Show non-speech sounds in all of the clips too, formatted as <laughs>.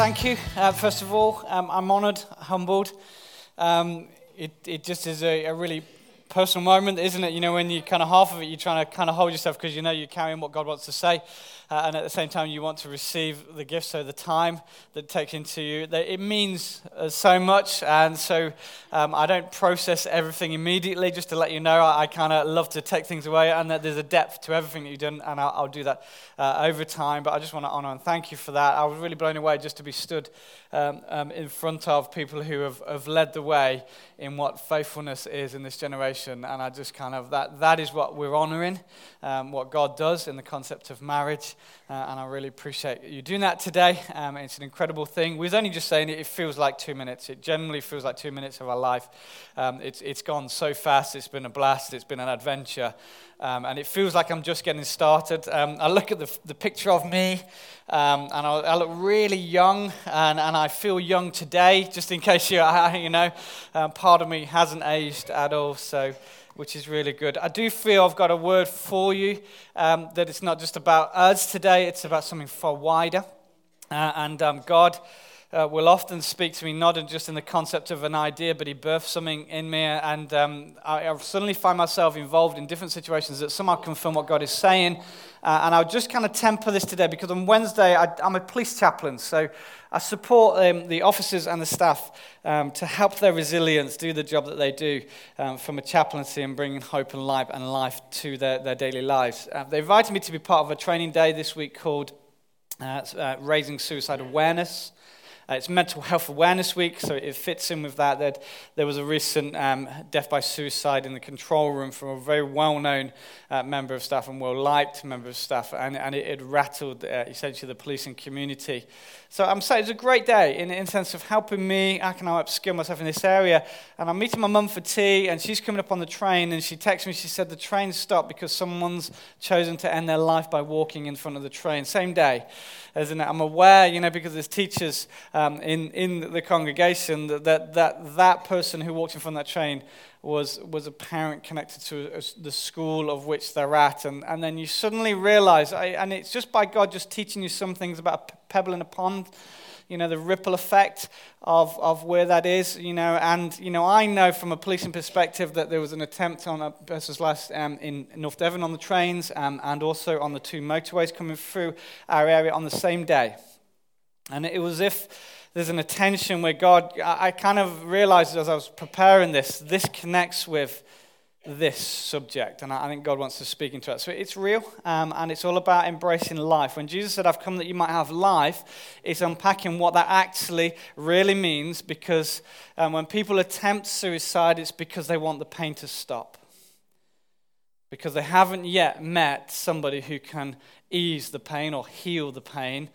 thank you. Uh, first of all, um, I'm honoured, humbled. Um, it, it just is a, a, really personal moment, isn't it? You know, when you kind of half of it, you're trying to kind of hold yourself because you know you're carrying what God wants to say uh, and at the same time you want to receive the gift so the time that takes into you it means uh, so much and so um, i don't process everything immediately just to let you know i, I kind of love to take things away and that there's a depth to everything that you've done and i'll, I'll do that uh, over time but i just want to honor and thank you for that i was really blown away just to be stood um, um, in front of people who have, have led the way in what faithfulness is in this generation and i just kind of that that is what we're honoring um, what god does in the concept of marriage uh, and I really appreciate you doing that today. Um, it's an incredible thing. We was only just saying it, it feels like two minutes. It generally feels like two minutes of our life. Um, it's, it's gone so fast. It's been a blast. It's been an adventure. Um, and it feels like I'm just getting started. Um, I look at the, the picture of me, um, and I, I, look really young, and, and I feel young today, just in case you, <laughs> you know, um, part of me hasn't aged at all. So which is really good. I do feel I've got a word for you um, that it's not just about us today, it's about something far wider. Uh, and um, God uh, will often speak to me, not just in the concept of an idea, but He births something in me. And um, I, I, suddenly find myself involved in different situations that somehow confirm what God is saying. Uh, and I'll just kind of temper this today because on Wednesday I, am a police chaplain. So I support um, the officers and the staff um, to help their resilience do the job that they do um, from a chaplaincy and bringing hope and life and life to their, their daily lives. Uh, they invited me to be part of a training day this week called uh, uh, Raising Suicide Awareness. Uh, it's Mental Health Awareness Week, so it fits in with that. That there was a recent um, death by suicide in the control room from a very well-known uh, member of staff and well-liked member of staff, and, and it, it rattled uh, essentially the policing community. So I'm saying it's a great day in, in sense of helping me. How can I upskill myself in this area? And I'm meeting my mum for tea, and she's coming up on the train, and she texts me. She said the train stopped because someone's chosen to end their life by walking in front of the train. Same day, isn't it? I'm aware, you know, because there's teachers um, in, in the congregation that, that, that that person who walked in of that train was, was a parent connected to a, the school of which they're at. And, and then you suddenly realize, I, and it's just by God just teaching you some things about a pebble in a pond, you know, the ripple effect of, of where that is, you know. And, you know, I know from a policing perspective that there was an attempt on a person's life um, in North Devon on the trains um, and also on the two motorways coming through our area on the same day. And it was if there's an attention where God, I kind of realized as I was preparing this, this connects with this subject. And I think God wants to speak into it. So it's real, um, and it's all about embracing life. When Jesus said, I've come that you might have life, it's unpacking what that actually really means because um, when people attempt suicide, it's because they want the pain to stop. Because they haven't yet met somebody who can ease the pain or heal the pain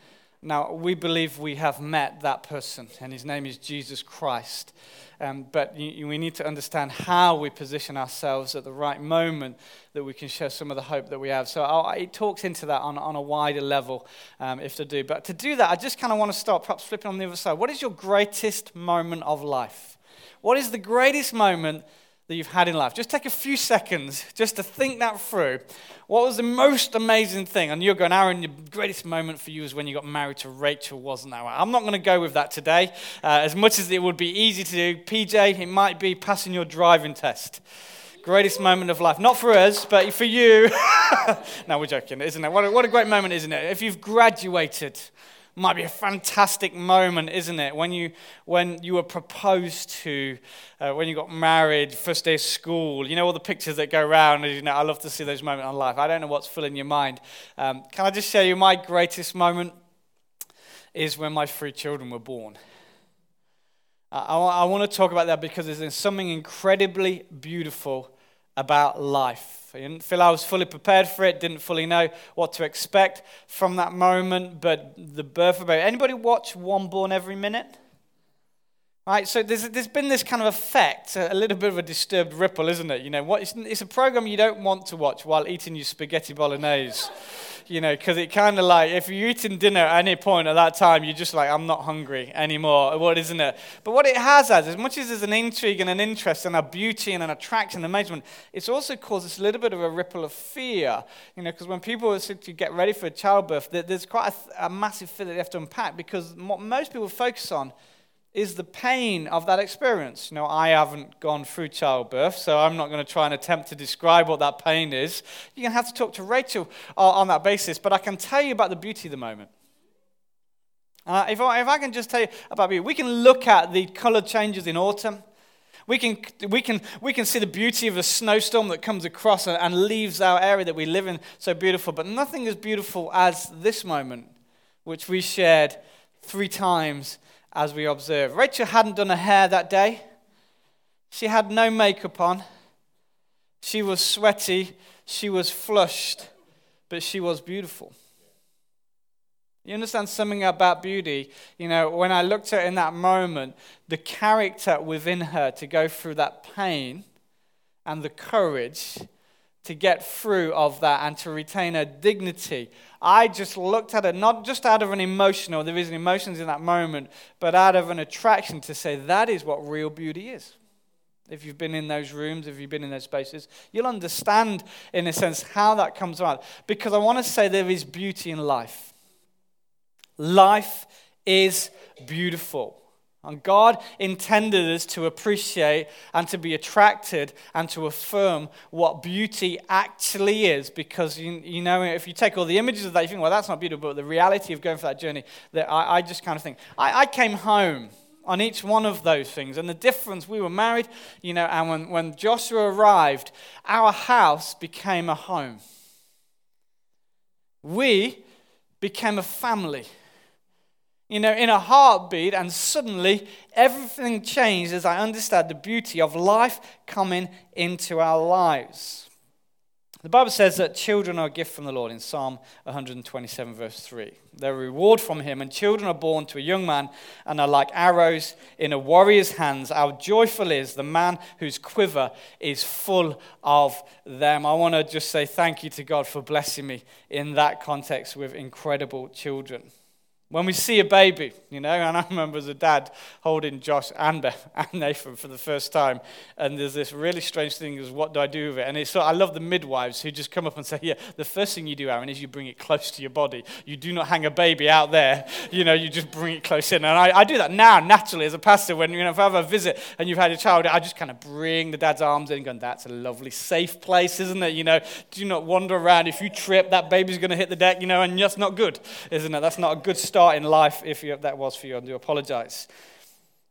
now, we believe we have met that person, and his name is Jesus Christ. Um, but you, we need to understand how we position ourselves at the right moment that we can share some of the hope that we have. So I'll, it talks into that on, on a wider level, um, if to do. But to do that, I just kind of want to start perhaps flipping on the other side. What is your greatest moment of life? What is the greatest moment that you've had in life. Just take a few seconds just to think that through. What was the most amazing thing? And you're going, Aaron, the greatest moment for you was when you got married to Rachel, wasn't it? I'm not going to go with that today. Uh, as much as it would be easy to do, PJ, it might be passing your driving test. Greatest moment of life. Not for us, but for you. <laughs> no, we're joking, isn't it? What a, what a great moment, isn't it? If you've graduated, might be a fantastic moment, isn't it? When you, when you were proposed to, uh, when you got married, first day of school, you know, all the pictures that go around. You know, I love to see those moments in life. I don't know what's filling your mind. Um, can I just share you my greatest moment is when my three children were born. I, I, I want to talk about that because there's something incredibly beautiful about life. I didn't feel I was fully prepared for it, didn't fully know what to expect from that moment, but the birth of it. Anybody watch One Born Every Minute? Right, so there's, there's been this kind of effect, a little bit of a disturbed ripple, isn't it? You know, what, it's, it's a program you don't want to watch while eating your spaghetti bolognese. <laughs> you know, because it kind of like, if you're eating dinner at any point at that time, you're just like, I'm not hungry anymore. What isn't it? But what it has as, as much as there's an intrigue and an interest and a beauty and an attraction and amazement, it's also caused us a little bit of a ripple of fear, you know, because when people to get ready for a childbirth, there's quite a, a massive fear that they have to unpack because what most people focus on is the pain of that experience. You know, I haven't gone through childbirth, so I'm not going to try and attempt to describe what that pain is. You're going to have to talk to Rachel on that basis, but I can tell you about the beauty of the moment. Uh, if, I, if I can just tell you about beauty, we can look at the color changes in autumn. We can, we, can, we can see the beauty of a snowstorm that comes across and, leaves our area that we live in so beautiful, but nothing as beautiful as this moment, which we shared three times as we observe. Rachel hadn't done her hair that day, she had no makeup on, she was sweaty, she was flushed, but she was beautiful. You understand something about beauty? You know, when I looked at her in that moment, the character within her to go through that pain and the courage to get through of that and to retain her dignity. I just looked at it not just out of an emotional, there is emotions in that moment, but out of an attraction to say that is what real beauty is. If you've been in those rooms, if you've been in those spaces, you'll understand, in a sense, how that comes about. Because I want to say there is beauty in life. Life is beautiful. And God intended us to appreciate and to be attracted and to affirm what beauty actually is. Because, you, you know, if you take all the images of that, you think, well, that's not beautiful. But the reality of going for that journey, that I, I just kind of think, I, I came home on each one of those things. And the difference, we were married, you know, and when, when Joshua arrived, our house became a home. We became a family you know, in a heartbeat, and suddenly everything changed as I understood the beauty of life coming into our lives. The Bible says that children are a gift from the Lord in Psalm 127, verse 3. They're a reward from Him, and children are born to a young man and are like arrows in a warrior's hands. How joyful is the man whose quiver is full of them. I want to just say thank you to God for blessing me in that context with incredible children. When we see a baby, you know, and I remember as a dad holding Josh and Beth and Nathan for the first time, and there's this really strange thing is what do I do with it? And it's so I love the midwives who just come up and say, yeah, the first thing you do, Aaron, is you bring it close to your body. You do not hang a baby out there, you know, you just bring it close in. And I, I do that now naturally as a pastor when, you know, if I have a visit and you've had a child, I just kind of bring the dad's arms in and going, that's a lovely safe place, isn't it? You know, do not wander around. If you trip, that baby's going to hit the deck, you know, and that's not good, isn't it? That's not a good start in life if you, that was for you. I do apologize.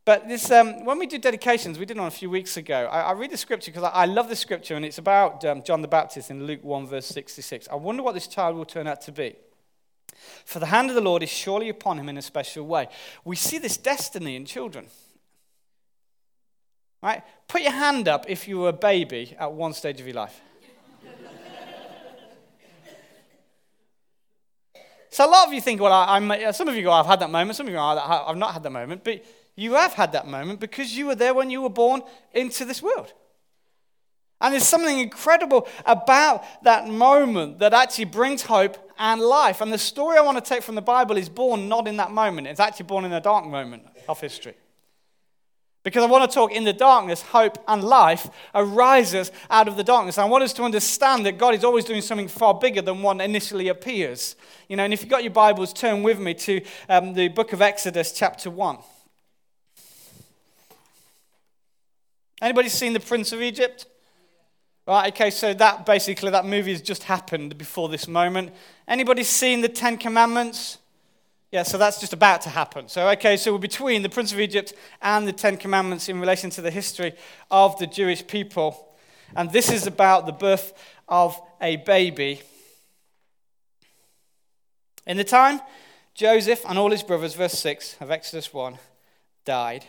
But this, um, when we do dedications, we did one a few weeks ago. I, I read the scripture because I, I, love the scripture, and it's about um, John the Baptist in Luke 1, verse 66. I wonder what this child will turn out to be. For the hand of the Lord is surely upon him in a special way. We see this destiny in children. Right? Put your hand up if you were a baby at one stage of your life. So a lot of you think, well, I, am uh, some of you go, I've had that moment. Some of you go, I've not had that moment. But you have had that moment because you were there when you were born into this world. And there's something incredible about that moment that actually brings hope and life. And the story I want to take from the Bible is born not in that moment, it's actually born in a dark moment of history. Because I want to talk in the darkness, hope and life arises out of the darkness. I want us to understand that God is always doing something far bigger than what initially appears. You know, and if you've got your Bibles, turn with me to um, the book of Exodus, chapter 1. Anybody seen The Prince of Egypt? Right, okay, so that basically, that movie has just happened before this moment. Anybody seen the Ten Commandments? Yeah, so that's just about to happen. So, okay, so we're between the Prince of Egypt and the Ten Commandments in relation to the history of the Jewish people. And this is about the birth of a baby. In the time, Joseph and all his brothers, verse 6 of Exodus 1, died.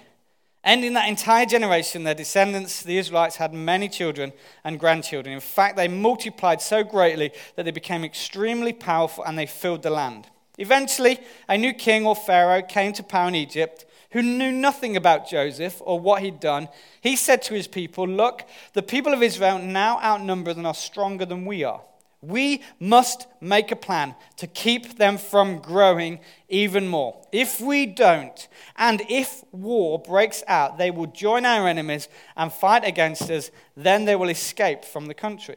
Ending that entire generation, their descendants, the Israelites, had many children and grandchildren. In fact, they multiplied so greatly that they became extremely powerful and they filled the land. Eventually, a new king or pharaoh came to power in Egypt who knew nothing about Joseph or what he'd done. He said to his people, Look, the people of Israel now outnumber and are stronger than we are. We must make a plan to keep them from growing even more. If we don't, and if war breaks out, they will join our enemies and fight against us, then they will escape from the country.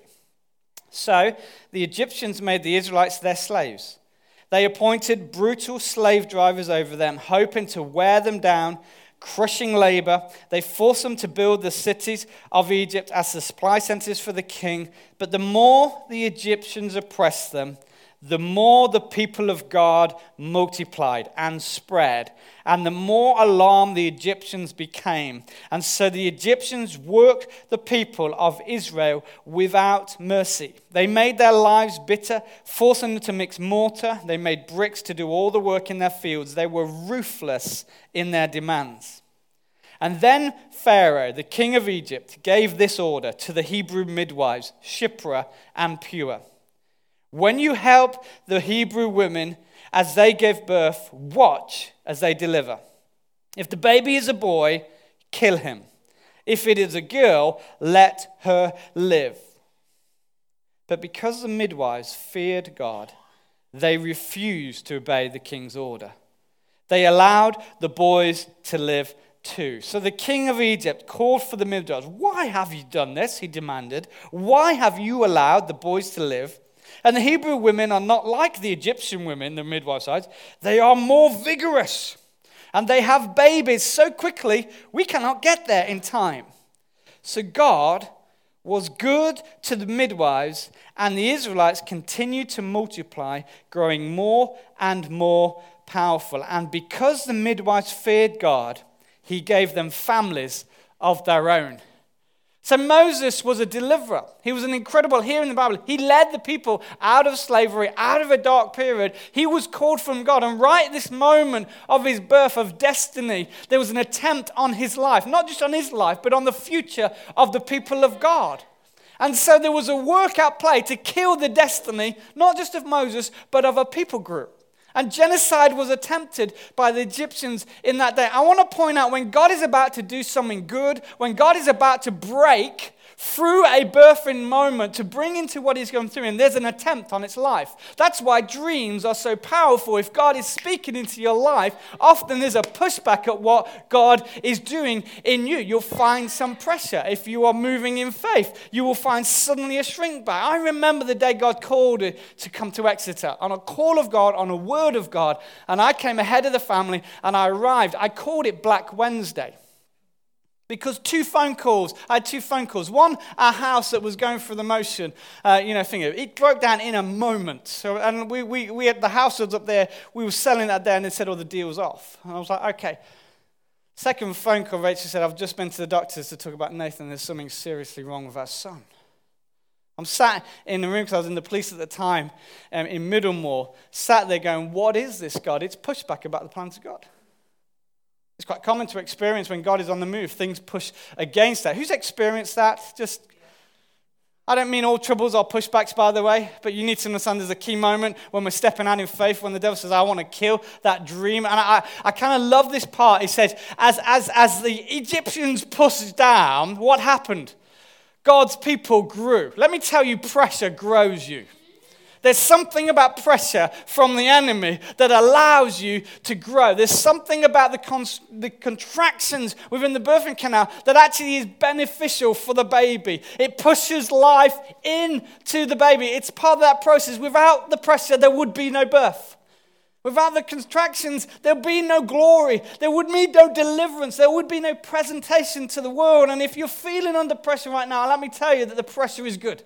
So the Egyptians made the Israelites their slaves. They appointed brutal slave drivers over them, hoping to wear them down crushing labor. They forced them to build the cities of Egypt as the supply centers for the king. But the more the Egyptians oppressed them, the more the people of God multiplied and spread, and the more alarmed the Egyptians became. And so the Egyptians worked the people of Israel without mercy. They made their lives bitter, forcing them to mix mortar. They made bricks to do all the work in their fields. They were ruthless in their demands. And then Pharaoh, the king of Egypt, gave this order to the Hebrew midwives, Shiphrah and Puah. When you help the Hebrew women as they give birth, watch as they deliver. If the baby is a boy, kill him. If it is a girl, let her live. But because the midwives feared God, they refused to obey the king's order. They allowed the boys to live too. So the king of Egypt called for the midwives. Why have you done this? He demanded. Why have you allowed the boys to live? And the Hebrew women are not like the Egyptian women, the midwife sides. They are more vigorous. And they have babies so quickly, we cannot get there in time. So God was good to the midwives, and the Israelites continued to multiply, growing more and more powerful. And because the midwives feared God, he gave them families of their own. So Moses was a deliverer. He was an incredible, here in the Bible, he led the people out of slavery, out of a dark period. He was called from God. And right at this moment of his birth, of destiny, there was an attempt on his life, not just on his life, but on the future of the people of God. And so there was a workout play to kill the destiny, not just of Moses, but of a people group. And genocide was attempted by the Egyptians in that day. I want to point out when God is about to do something good, when God is about to break through a birthing moment to bring into what he's going through, and there's an attempt on its life. That's why dreams are so powerful. If God is speaking into your life, often there's a pushback at what God is doing in you. You'll find some pressure. If you are moving in faith, you will find suddenly a shrink back. I remember the day God called it to come to Exeter on a call of God, on a word of God, and I came ahead of the family and I arrived. I called it Black Wednesday. Because two phone calls, I had two phone calls. One, our house that was going through the motion, uh, you know, thing. It broke down in a moment. So, and we, we, we had the house was up there, we were selling that day, and they said, oh, the deal's off. And I was like, okay. Second phone call, Rachel said, I've just been to the doctors to talk about Nathan. There's something seriously wrong with our son. I'm sat in the room because I was in the police at the time um, in Middlemoor, sat there going, What is this, God? It's pushback about the plans of God. It's quite common to experience when God is on the move, things push against that. Who's experienced that? Just I don't mean all troubles or pushbacks, by the way, but you need to understand there's a key moment when we're stepping out in faith when the devil says, I want to kill that dream. And I, I kind of love this part. He says, as, as, as the Egyptians pushed down, what happened? God's people grew. Let me tell you, pressure grows you. There's something about pressure from the enemy that allows you to grow. There's something about the, con- the contractions within the birthing canal that actually is beneficial for the baby. It pushes life into the baby. It's part of that process. Without the pressure, there would be no birth. Without the contractions, there'd be no glory. There would be no deliverance. There would be no presentation to the world. And if you're feeling under pressure right now, let me tell you that the pressure is good.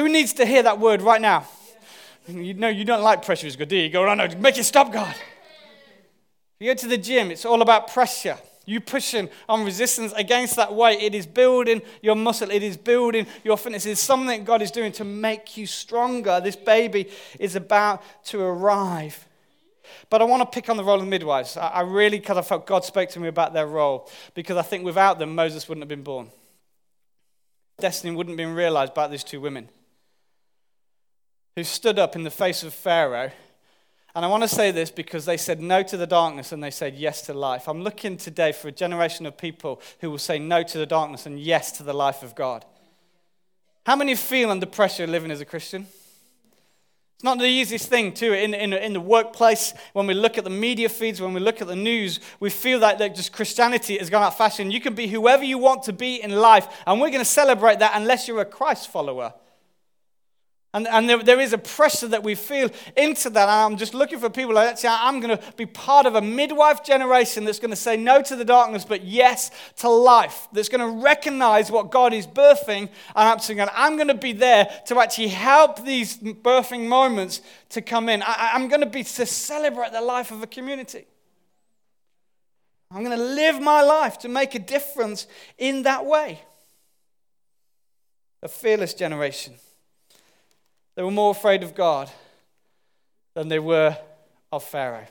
Who needs to hear that word right now? You know, you don't like pressure is good, do you? you go, oh, no, make it stop, God. You go to the gym, it's all about pressure. You pushing on resistance against that weight. It is building your muscle. It is building your fitness. It is something God is doing to make you stronger. This baby is about to arrive. But I want to pick on the role of the midwives. I really, because I felt God spoke to me about their role, because I think without them, Moses wouldn't have been born. Destiny wouldn't have been realized by these two women who stood up in the face of Pharaoh. And I want to say this because they said no to the darkness and they said yes to life. I'm looking today for a generation of people who will say no to the darkness and yes to the life of God. How many feel under pressure living as a Christian? It's not the easiest thing, too. In, in, in the workplace, when we look at the media feeds, when we look at the news, we feel like, that just Christianity has gone out of fashion. You can be whoever you want to be in life, and we're going to celebrate that unless you're a Christ follower. And, and there, there is a pressure that we feel into that. I'm just looking for people like that. I'm going to be part of a midwife generation that's going to say no to the darkness, but yes to life. That's going to recognize what God is birthing. And I'm I'm going to be there to actually help these birthing moments to come in. I, I'm going to be to celebrate the life of a community. I'm going to live my life to make a difference in that way. A fearless generation. They were more afraid of God than they were of Pharaoh.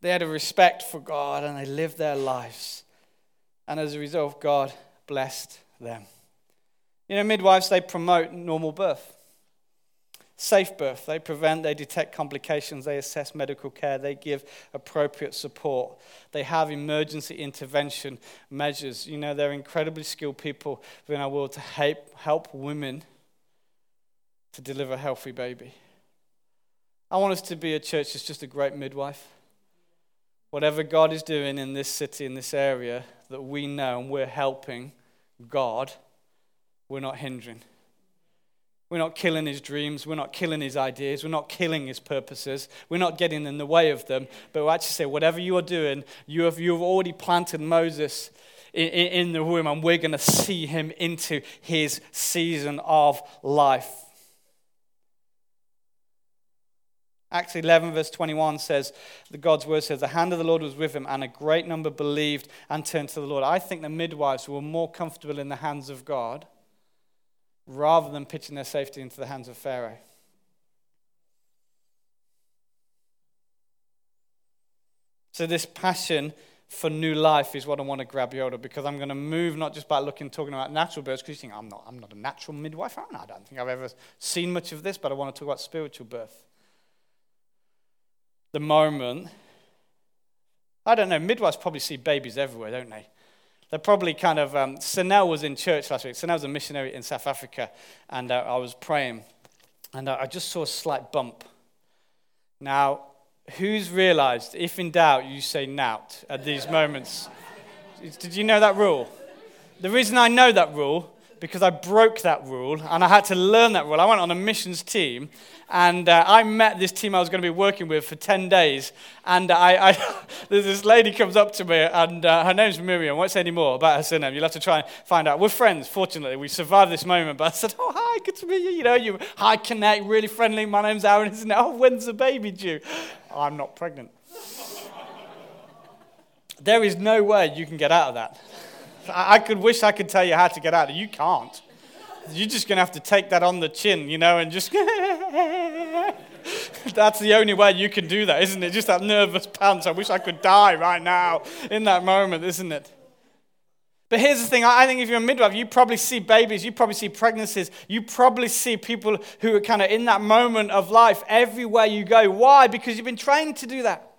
They had a respect for God and they lived their lives. And as a result, God blessed them. You know, midwives, they promote normal birth, safe birth. They prevent, they detect complications, they assess medical care, they give appropriate support. They have emergency intervention measures. You know, they're incredibly skilled people within our world to help, help women to deliver a healthy baby. I want us to be a church that's just a great midwife. Whatever God is doing in this city, in this area, that we know and we're helping God, we're not hindering. We're not killing his dreams. We're not killing his ideas. We're not killing his purposes. We're not getting in the way of them. But we actually say, whatever you are doing, you have, you have already planted Moses in, in the womb, and we're going to see him into his season of life. Acts 11, verse 21 says, the God's word says, the hand of the Lord was with him, and a great number believed and turned to the Lord. I think the midwives were more comfortable in the hands of God rather than pitching their safety into the hands of Pharaoh. So, this passion for new life is what I want to grab you hold of because I'm going to move not just by looking, talking about natural births, because you think I'm not, I'm not a natural midwife. I don't think I've ever seen much of this, but I want to talk about spiritual birth the moment. I don't know, midwives probably see babies everywhere, don't they? They're probably kind of. Um, was in church last week. Sanel's a missionary in South Africa, and uh, I was praying, and uh, I just saw a slight bump. Now, who's realized if in doubt, you say nout at these moments? Did you know that rule? The reason I know that rule because I broke that rule and I had to learn that rule. I went on a missions team and uh, I met this team I was going to be working with for 10 days. And I, I <laughs> this lady comes up to me and uh, her name's Miriam. I won't say any more about her surname. You'll have to try and find out. We're friends, fortunately. We survived this moment. But I said, Oh, hi, good to meet you. You know, you hi, connect, really friendly. My name's Aaron, isn't it? Oh, when's the baby due? I'm not pregnant. <laughs> there is no way you can get out of that. I could wish I could tell you how to get out. You can't. You're just going to have to take that on the chin, you know, and just. <laughs> That's the only way you can do that, isn't it? Just that nervous pants. I wish I could die right now in that moment, isn't it? But here's the thing I think if you're a midwife, you probably see babies, you probably see pregnancies, you probably see people who are kind of in that moment of life everywhere you go. Why? Because you've been trained to do that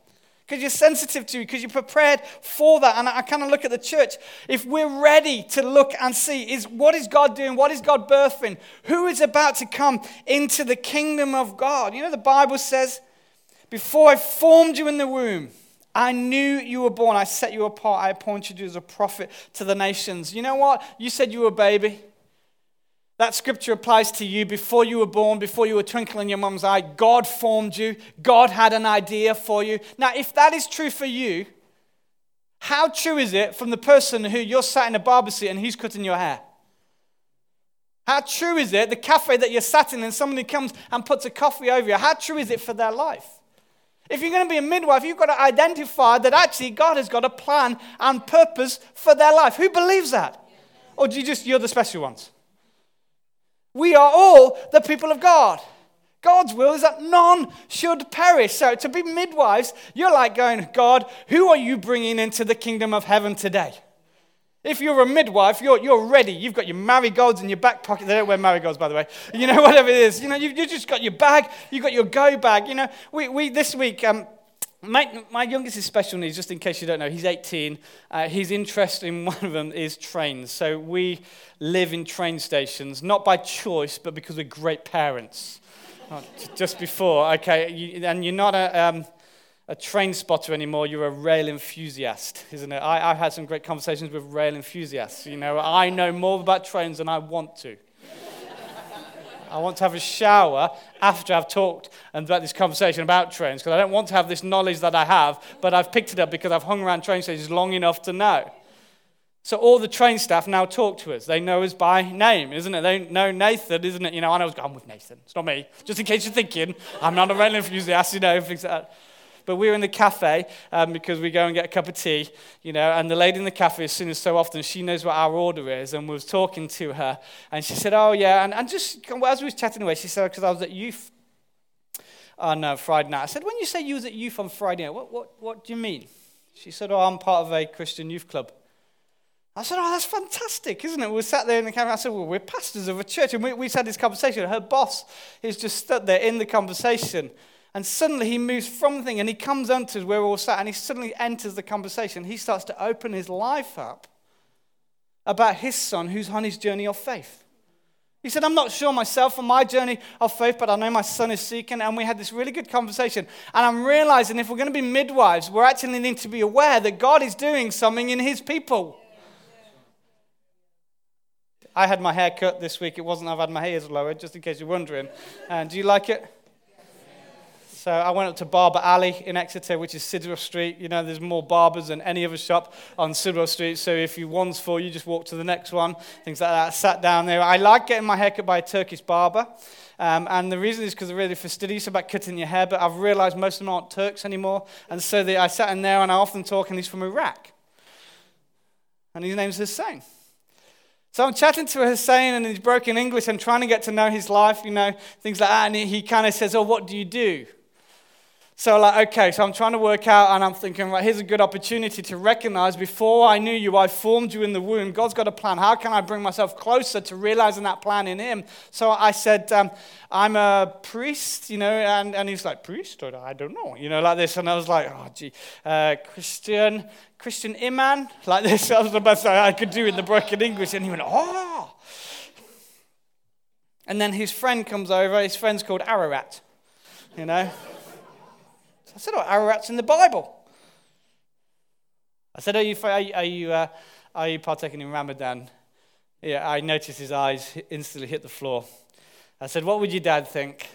because you're sensitive to, because you're prepared for that. And I, kind of look at the church. If we're ready to look and see, is what is God doing? What is God birthing? Who is about to come into the kingdom of God? You know, the Bible says, Before I formed you in the womb, I knew you were born. I set you apart. I appointed you as a prophet to the nations. You know what? You said you were a baby. That scripture applies to you before you were born, before you were twinkling in your mum's eye. God formed you, God had an idea for you. Now, if that is true for you, how true is it from the person who you're sat in a barber seat and he's cutting your hair? How true is it, the cafe that you're sat in and somebody comes and puts a coffee over you? How true is it for their life? If you're going to be a midwife, you've got to identify that actually God has got a plan and purpose for their life. Who believes that? Or do you just, you're the special ones? We are all the people of God. God's will is that none should perish. So to be midwives, you're like going, God, who are you bringing into the kingdom of heaven today? If you're a midwife, you're, you're ready. You've got your marigolds in your back pocket. They don't wear marigolds, by the way. You know, <laughs> whatever it is. You know, you've, you've just got your bag. You've got your go bag. You know, we, we this week, um, My, my youngest is special needs, just in case you don't know. He's 18. Uh, his interest in <laughs> one of them is trains. So we live in train stations, not by choice, but because we're great parents. just before, okay, you, and you're not a, um, a train spotter anymore, you're a rail enthusiast, isn't it? I, I've had some great conversations with rail enthusiasts. You know, I know more about trains than I want to. I want to have a shower after I've talked and about this conversation about trains because I don't want to have this knowledge that I have, but I've picked it up because I've hung around train stations long enough to know. So all the train staff now talk to us. They know us by name, isn't it? They know Nathan, isn't it? You know, I know I'm with Nathan. It's not me. Just in case you're thinking, I'm not a rail enthusiast, you know, things like that. But we were in the cafe um, because we go and get a cup of tea, you know, and the lady in the cafe, as soon as so often, she knows what our order is, and we was talking to her, and she said, "Oh yeah," and, and just as we was chatting away, she said, "Because I was at youth on uh, Friday night." I said, "When you say you was at youth on Friday night, what what what do you mean?" She said, "Oh, I'm part of a Christian youth club." I said, Oh, that's fantastic, isn't it? We sat there in the camera. I said, Well, we're pastors of a church. And we, we had this conversation. Her boss is just stood there in the conversation. And suddenly he moves from the thing and he comes onto where we're all sat and he suddenly enters the conversation. He starts to open his life up about his son who's on his journey of faith. He said, I'm not sure myself on my journey of faith, but I know my son is seeking. And we had this really good conversation. And I'm realizing if we're going to be midwives, we're actually need to be aware that God is doing something in his people. I had my hair cut this week. It wasn't I've had my hairs lowered, just in case you're wondering. And do you like it? So I went up to Barber Alley in Exeter, which is Sidwell Street. You know, there's more barbers than any other shop on Sidwell Street. So if you one's full, you just walk to the next one, things like that. I sat down there. I like getting my hair cut by a Turkish barber. Um, and the reason is because they're really fastidious about cutting your hair, but I've realized most of them aren't Turks anymore. And so they, I sat in there and I often talk, and he's from Iraq. And his name's Hussein. So I'm chatting to Hussein and he's broken English and trying to get to know his life, you know, things like that. And he, he kind of says, Oh, what do you do? So, like, okay, so I'm trying to work out, and I'm thinking, right, here's a good opportunity to recognize before I knew you, I formed you in the womb. God's got a plan. How can I bring myself closer to realizing that plan in Him? So I said, um, I'm a priest, you know, and, and he's like, priest? Or I don't know, you know, like this. And I was like, oh, gee, uh, Christian, Christian Imam, <laughs> like this. That was the best I could do in the broken English. And he went, oh. And then his friend comes over. His friend's called Ararat, you know. I said, Oh, Ararat's in the Bible. I said, Are you, are you, uh, are you partaking in Ramadan? Yeah, I noticed his eyes instantly hit the floor. I said, What would your dad think?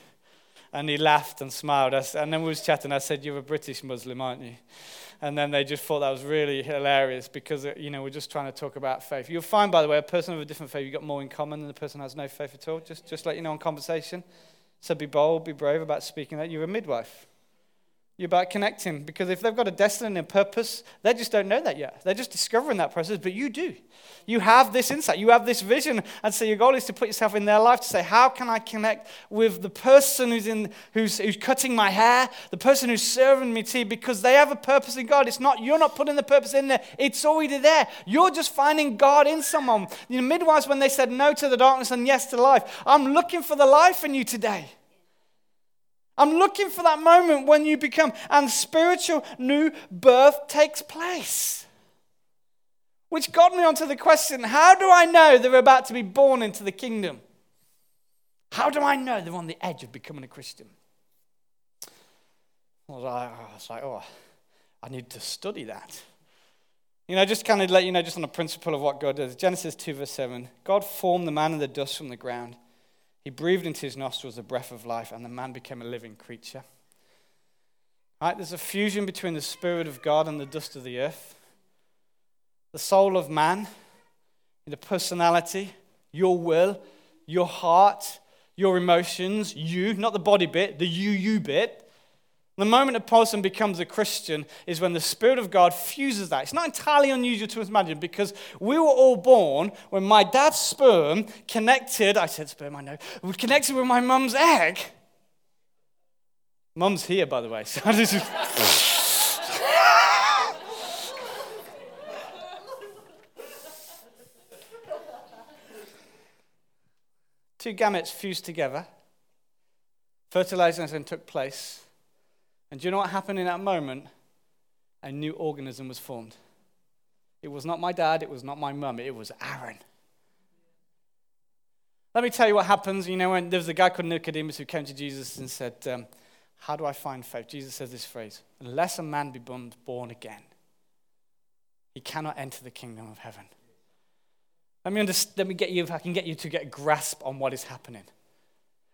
And he laughed and smiled. And then we was chatting. I said, You're a British Muslim, aren't you? And then they just thought that was really hilarious because, uh, you know, we're just trying to talk about faith. You'll find, by the way, a person with a different faith, you've got more in common than the person who has no faith at all. Just, just let you know in conversation. So be bold, be brave about speaking that. You're a midwife. You're about connecting because if they've got a destiny and a purpose, they just don't know that yet. They're just discovering that process, but you do. You have this insight, you have this vision, and so your goal is to put yourself in their life to say, How can I connect with the person who's, in, who's, who's cutting my hair, the person who's serving me tea, because they have a purpose in God. It's not, you're not putting the purpose in there, it's already there. You're just finding God in someone. You know, midwives, when they said no to the darkness and yes to life, I'm looking for the life in you today. I'm looking for that moment when you become, and spiritual new birth takes place. Which got me onto the question how do I know they're about to be born into the kingdom? How do I know they're on the edge of becoming a Christian? I was like, oh, I was like, oh I need to study that. You know, just kind of let you know, just on the principle of what God does. Genesis 2, verse 7 God formed the man in the dust from the ground. He breathed into his nostrils the breath of life, and the man became a living creature. Right? There's a fusion between the Spirit of God and the dust of the earth. The soul of man, the personality, your will, your heart, your emotions, you, not the body bit, the you, you bit, the moment a person becomes a Christian is when the Spirit of God fuses that. It's not entirely unusual to imagine because we were all born when my dad's sperm connected, I said sperm, I know, connected with my mum's egg. Mum's here, by the way. <laughs> So this is. Two gametes fused together, fertilization took place And do you know what happened in that moment? A new organism was formed. It was not my dad, it was not my mum, it was Aaron. Let me tell you what happens. You know, when there was a guy called Nicodemus who came to Jesus and said, um, How do I find faith? Jesus says this phrase Unless a man be born again, he cannot enter the kingdom of heaven. Let me, let me get you, if I can get you to get a grasp on what is happening.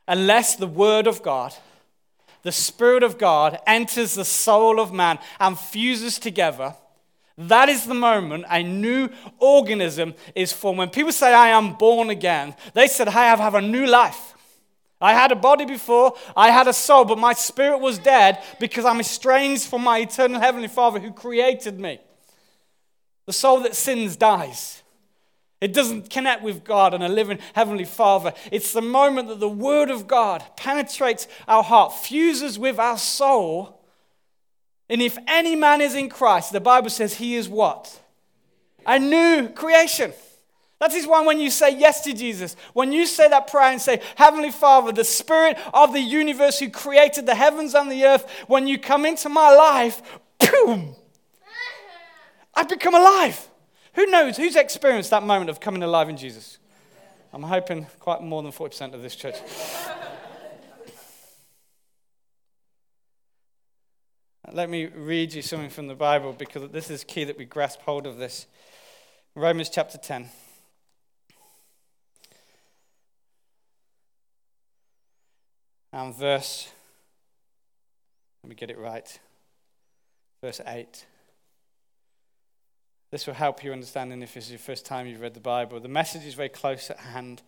Unless the Word of God, the Spirit of God, enters the soul of man and fuses together, that is the moment a new organism is formed. When people say, I am born again, they said, I have, have a new life. I had a body before, I had a soul, but my spirit was dead because I'm estranged from my eternal Heavenly Father who created me. The soul that sins dies. It doesn't connect with God and a living Heavenly Father. It's the moment that the Word of God penetrates our heart, fuses with our soul. And if any man is in Christ, the Bible says he is what? A new creation. That is why when you say yes to Jesus, when you say that prayer and say, Heavenly Father, the Spirit of the universe who created the heavens and the earth, when you come into my life, boom, I become alive. Who knows? Who's experienced that moment of coming alive in Jesus? I'm hoping quite more than 40% of this church. Let me read you something from the Bible because this is key that we grasp hold of this. Romans chapter 10. And verse, let me get it right, verse 8. This will help you understanding if it's your first time you've read the Bible. The message is very close at hand.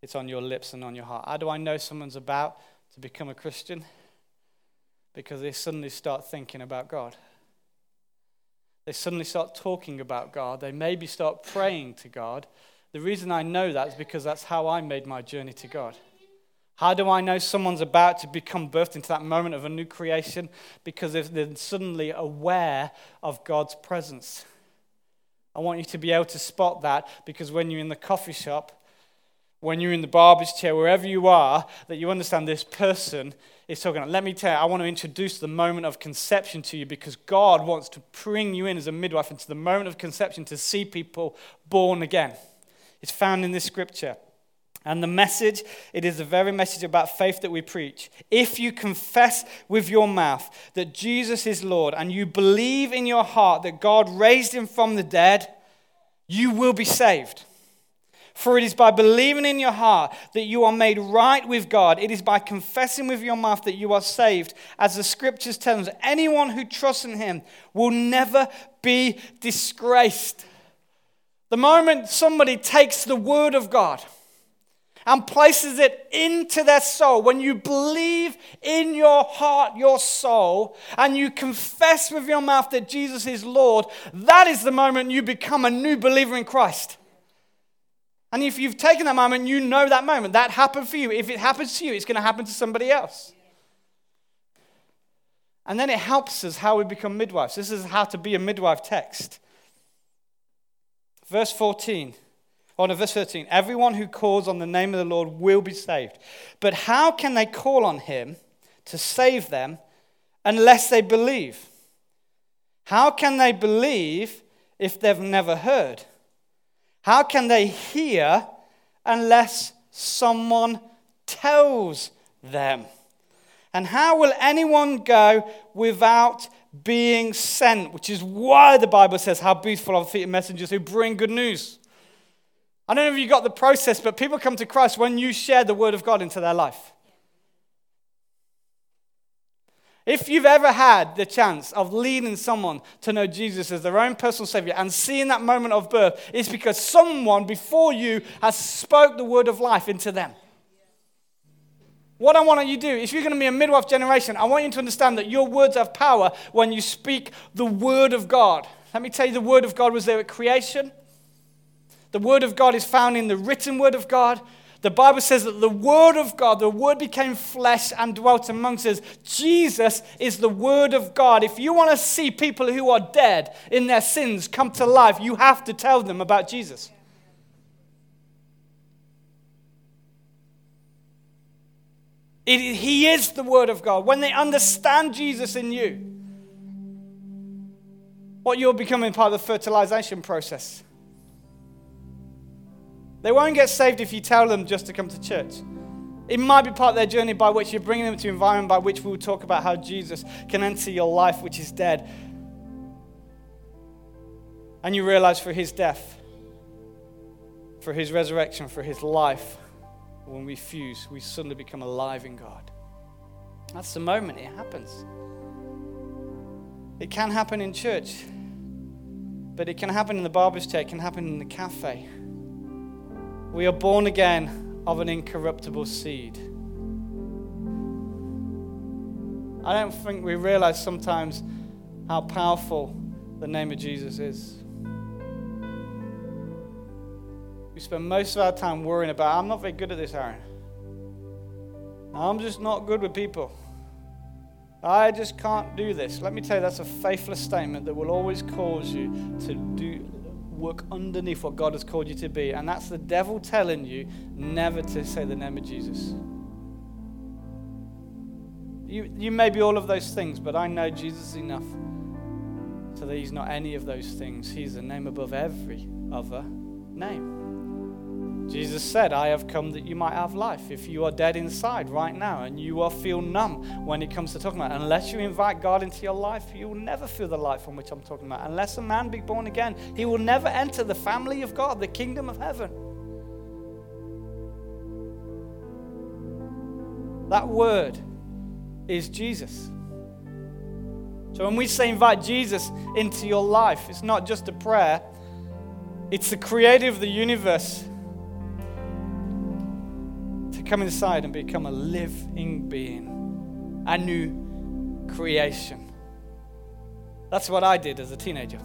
It's on your lips and on your heart. How do I know someone's about to become a Christian? Because they suddenly start thinking about God. They suddenly start talking about God. They maybe start praying to God. The reason I know that is because that's how I made my journey to God. How do I know someone's about to become birthed into that moment of a new creation? Because they're suddenly aware of God's presence. I want you to be able to spot that because when you're in the coffee shop, when you're in the barber's chair, wherever you are, that you understand this person is talking. Let me tell you, I want to introduce the moment of conception to you because God wants to bring you in as a midwife into the moment of conception to see people born again. It's found in this scripture. And the message, it is the very message about faith that we preach. If you confess with your mouth that Jesus is Lord and you believe in your heart that God raised him from the dead, you will be saved. For it is by believing in your heart that you are made right with God. It is by confessing with your mouth that you are saved. As the scriptures tell us, anyone who trusts in him will never be disgraced. The moment somebody takes the word of God, and places it into their soul, when you believe in your heart, your soul, and you confess with your mouth that Jesus is Lord, that is the moment you become a new believer in Christ. And if you've taken that moment, you know that moment. That happened for you. If it happens to you, it's going to happen to somebody else. And then it helps us how we become midwives. This is how to be a midwife text. Verse 14. No, verse 13. Everyone who calls on the name of the Lord will be saved. But how can they call on him to save them unless they believe? How can they believe if they've never heard? How can they hear unless someone tells them? And how will anyone go without being sent? Which is why the Bible says, How beautiful are the feet of messengers who bring good news. I don't know if you got the process, but people come to Christ when you share the word of God into their life. If you've ever had the chance of leading someone to know Jesus as their own personal Savior and seeing that moment of birth, it's because someone before you has spoke the word of life into them. What I want you to do, if you're going to be a midwife generation, I want you to understand that your words have power when you speak the word of God. Let me tell you, the word of God was there at creation. The Word of God is found in the written Word of God. The Bible says that the Word of God, the Word became flesh and dwelt amongst us. Jesus is the Word of God. If you want to see people who are dead in their sins come to life, you have to tell them about Jesus. It, he is the Word of God. When they understand Jesus in you, what you're becoming part of the fertilization process. They won't get saved if you tell them just to come to church. It might be part of their journey by which you're bringing them to an environment by which we will talk about how Jesus can enter your life, which is dead. And you realize for his death, for his resurrection, for his life, when we fuse, we suddenly become alive in God. That's the moment it happens. It can happen in church, but it can happen in the barber's chair, it can happen in the cafe. We are born again of an incorruptible seed. I don't think we realize sometimes how powerful the name of Jesus is. We spend most of our time worrying about, I'm not very good at this, Aaron. I'm just not good with people. I just can't do this. Let me tell you, that's a faithless statement that will always cause you to do work underneath what God has called you to be. And that's the devil telling you never to say the name of Jesus. You, you may be all of those things, but I know Jesus enough so that he's not any of those things. He's the name above every other name. Jesus said, I have come that you might have life. If you are dead inside right now and you will feel numb when it comes to talking about, unless you invite God into your life, you will never feel the life from which I'm talking about. Unless a man be born again, he will never enter the family of God, the kingdom of heaven. That word is Jesus. So when we say invite Jesus into your life, it's not just a prayer, it's the creator of the universe come inside and become a living being, a new creation. That's what I did as a teenager.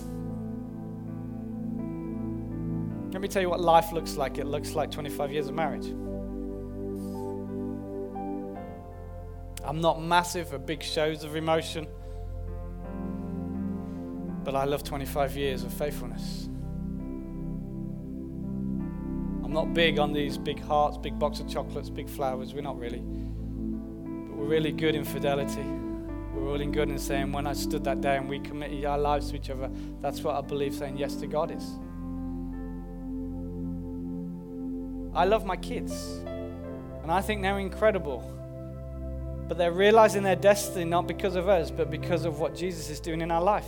Let me tell you what life looks like. It looks like 25 years of marriage. I'm not massive at big shows of emotion, but I love 25 years of faithfulness. Not big on these big hearts, big box of chocolates, big flowers. We're not really. But we're really good in fidelity. We're really good in saying, when I stood that day and we committed our lives to each other, that's what I believe saying yes to God is. I love my kids, and I think they're incredible. But they're realizing their destiny not because of us, but because of what Jesus is doing in our life.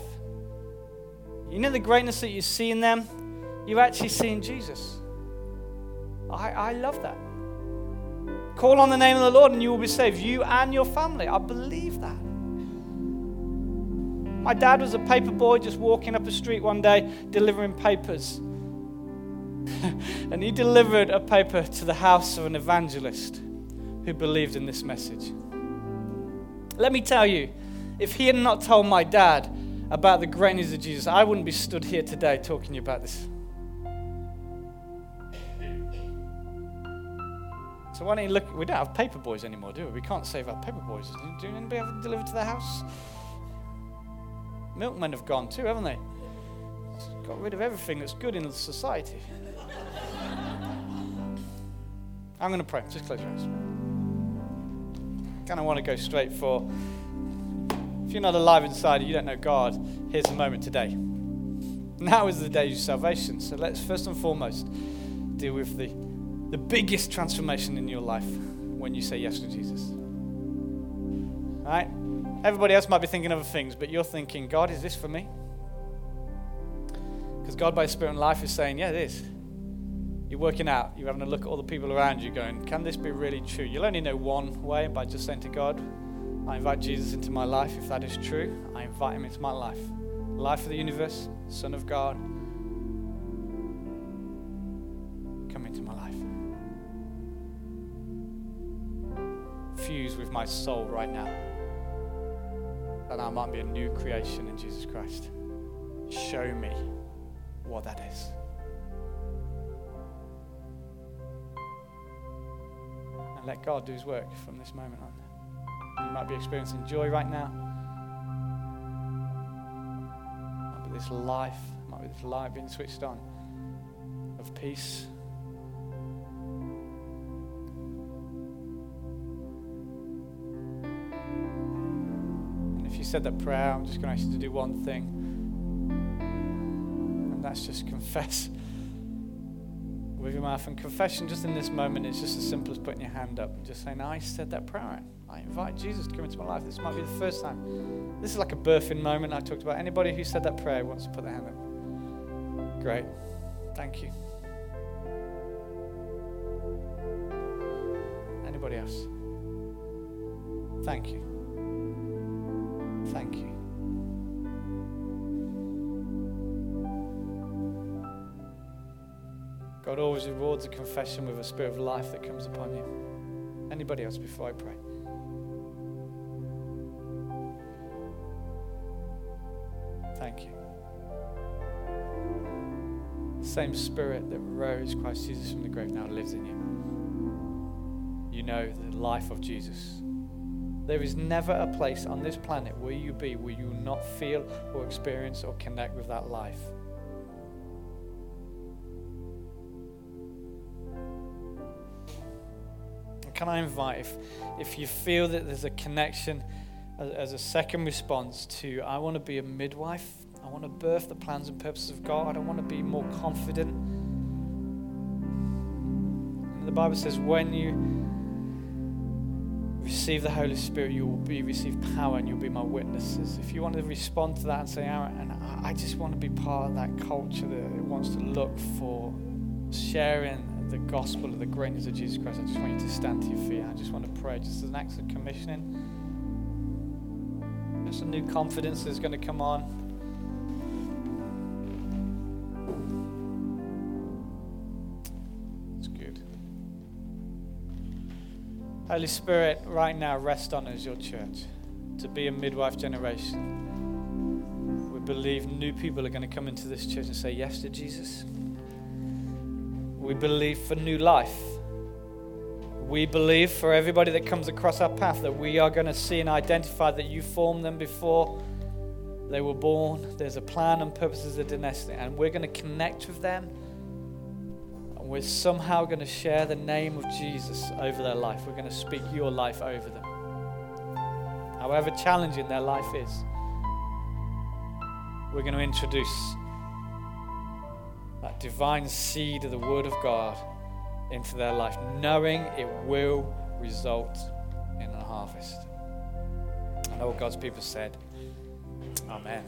You know the greatness that you see in them? You're actually seeing Jesus. I, I love that. Call on the name of the Lord and you will be saved, you and your family. I believe that. My dad was a paper boy just walking up a street one day delivering papers. <laughs> and he delivered a paper to the house of an evangelist who believed in this message. Let me tell you, if he had not told my dad about the greatness of Jesus, I wouldn't be stood here today talking to you about this. So why don't you look? We don't have paper boys anymore, do we? We can't save our paper boys. Do anybody ever deliver to their house? Milkmen have gone too, haven't they? got rid of everything that's good in society. <laughs> I'm going to pray. Just close your eyes. Kind of want to go straight for. If you're not alive inside, you don't know God. Here's the moment today. Now is the day of salvation. So let's first and foremost deal with the the biggest transformation in your life when you say yes to Jesus. All right? Everybody else might be thinking other things, but you're thinking, God, is this for me? Because God, by Spirit and life, is saying, yeah, it is. You're working out. You're having a look at all the people around you going, can this be really true? You'll only know one way by just saying to God, I invite Jesus into my life. If that is true, I invite him into my life. Life of the universe, Son of God, my soul right now. That I might be a new creation in Jesus Christ. Show me what that is. And let God do his work from this moment on. You might be experiencing joy right now. Might be this life, might be this light being switched on of peace you said that prayer, I'm just going to ask you to do one thing. And that's just confess with your mouth. And confession, just in this moment, is just as simple as putting your hand up and just saying, I said that prayer. I invite Jesus to come into my life. This might be the first time. This is like a birthing moment I talked about. Anybody who said that prayer wants to put their hand up? Great. Thank you. Anybody else? Thank you. God always rewards a confession with a spirit of life that comes upon you. Anybody else before I pray? Thank you. The same spirit that rose Christ Jesus from the grave now lives in you. You know the life of Jesus. There is never a place on this planet where you be where you will not feel or experience or connect with that life. Can I invite, if, if you feel that there's a connection as, as a second response to, I want to be a midwife, I want to birth the plans and purposes of God, I don't want to be more confident. And the Bible says, when you receive the Holy Spirit, you will be receive power and you'll be my witnesses. If you want to respond to that and say, Aaron, I just want to be part of that culture that wants to look for sharing the gospel of the greatness of Jesus Christ, I just want you to stand to your feet. I just want to pray, just as an act of commissioning. There's a new confidence that's going to come on. It's good. Holy Spirit, right now, rest on us, your church, to be a midwife generation. We believe new people are going to come into this church and say yes to Jesus. We believe for new life. We believe for everybody that comes across our path that we are going to see and identify that you formed them before they were born. There's a plan and purposes of destiny, and we're going to connect with them. And we're somehow going to share the name of Jesus over their life. We're going to speak your life over them. However challenging their life is, we're going to introduce that divine seed of the Word of God into their life, knowing it will result in a harvest. And all God's people said, Amen.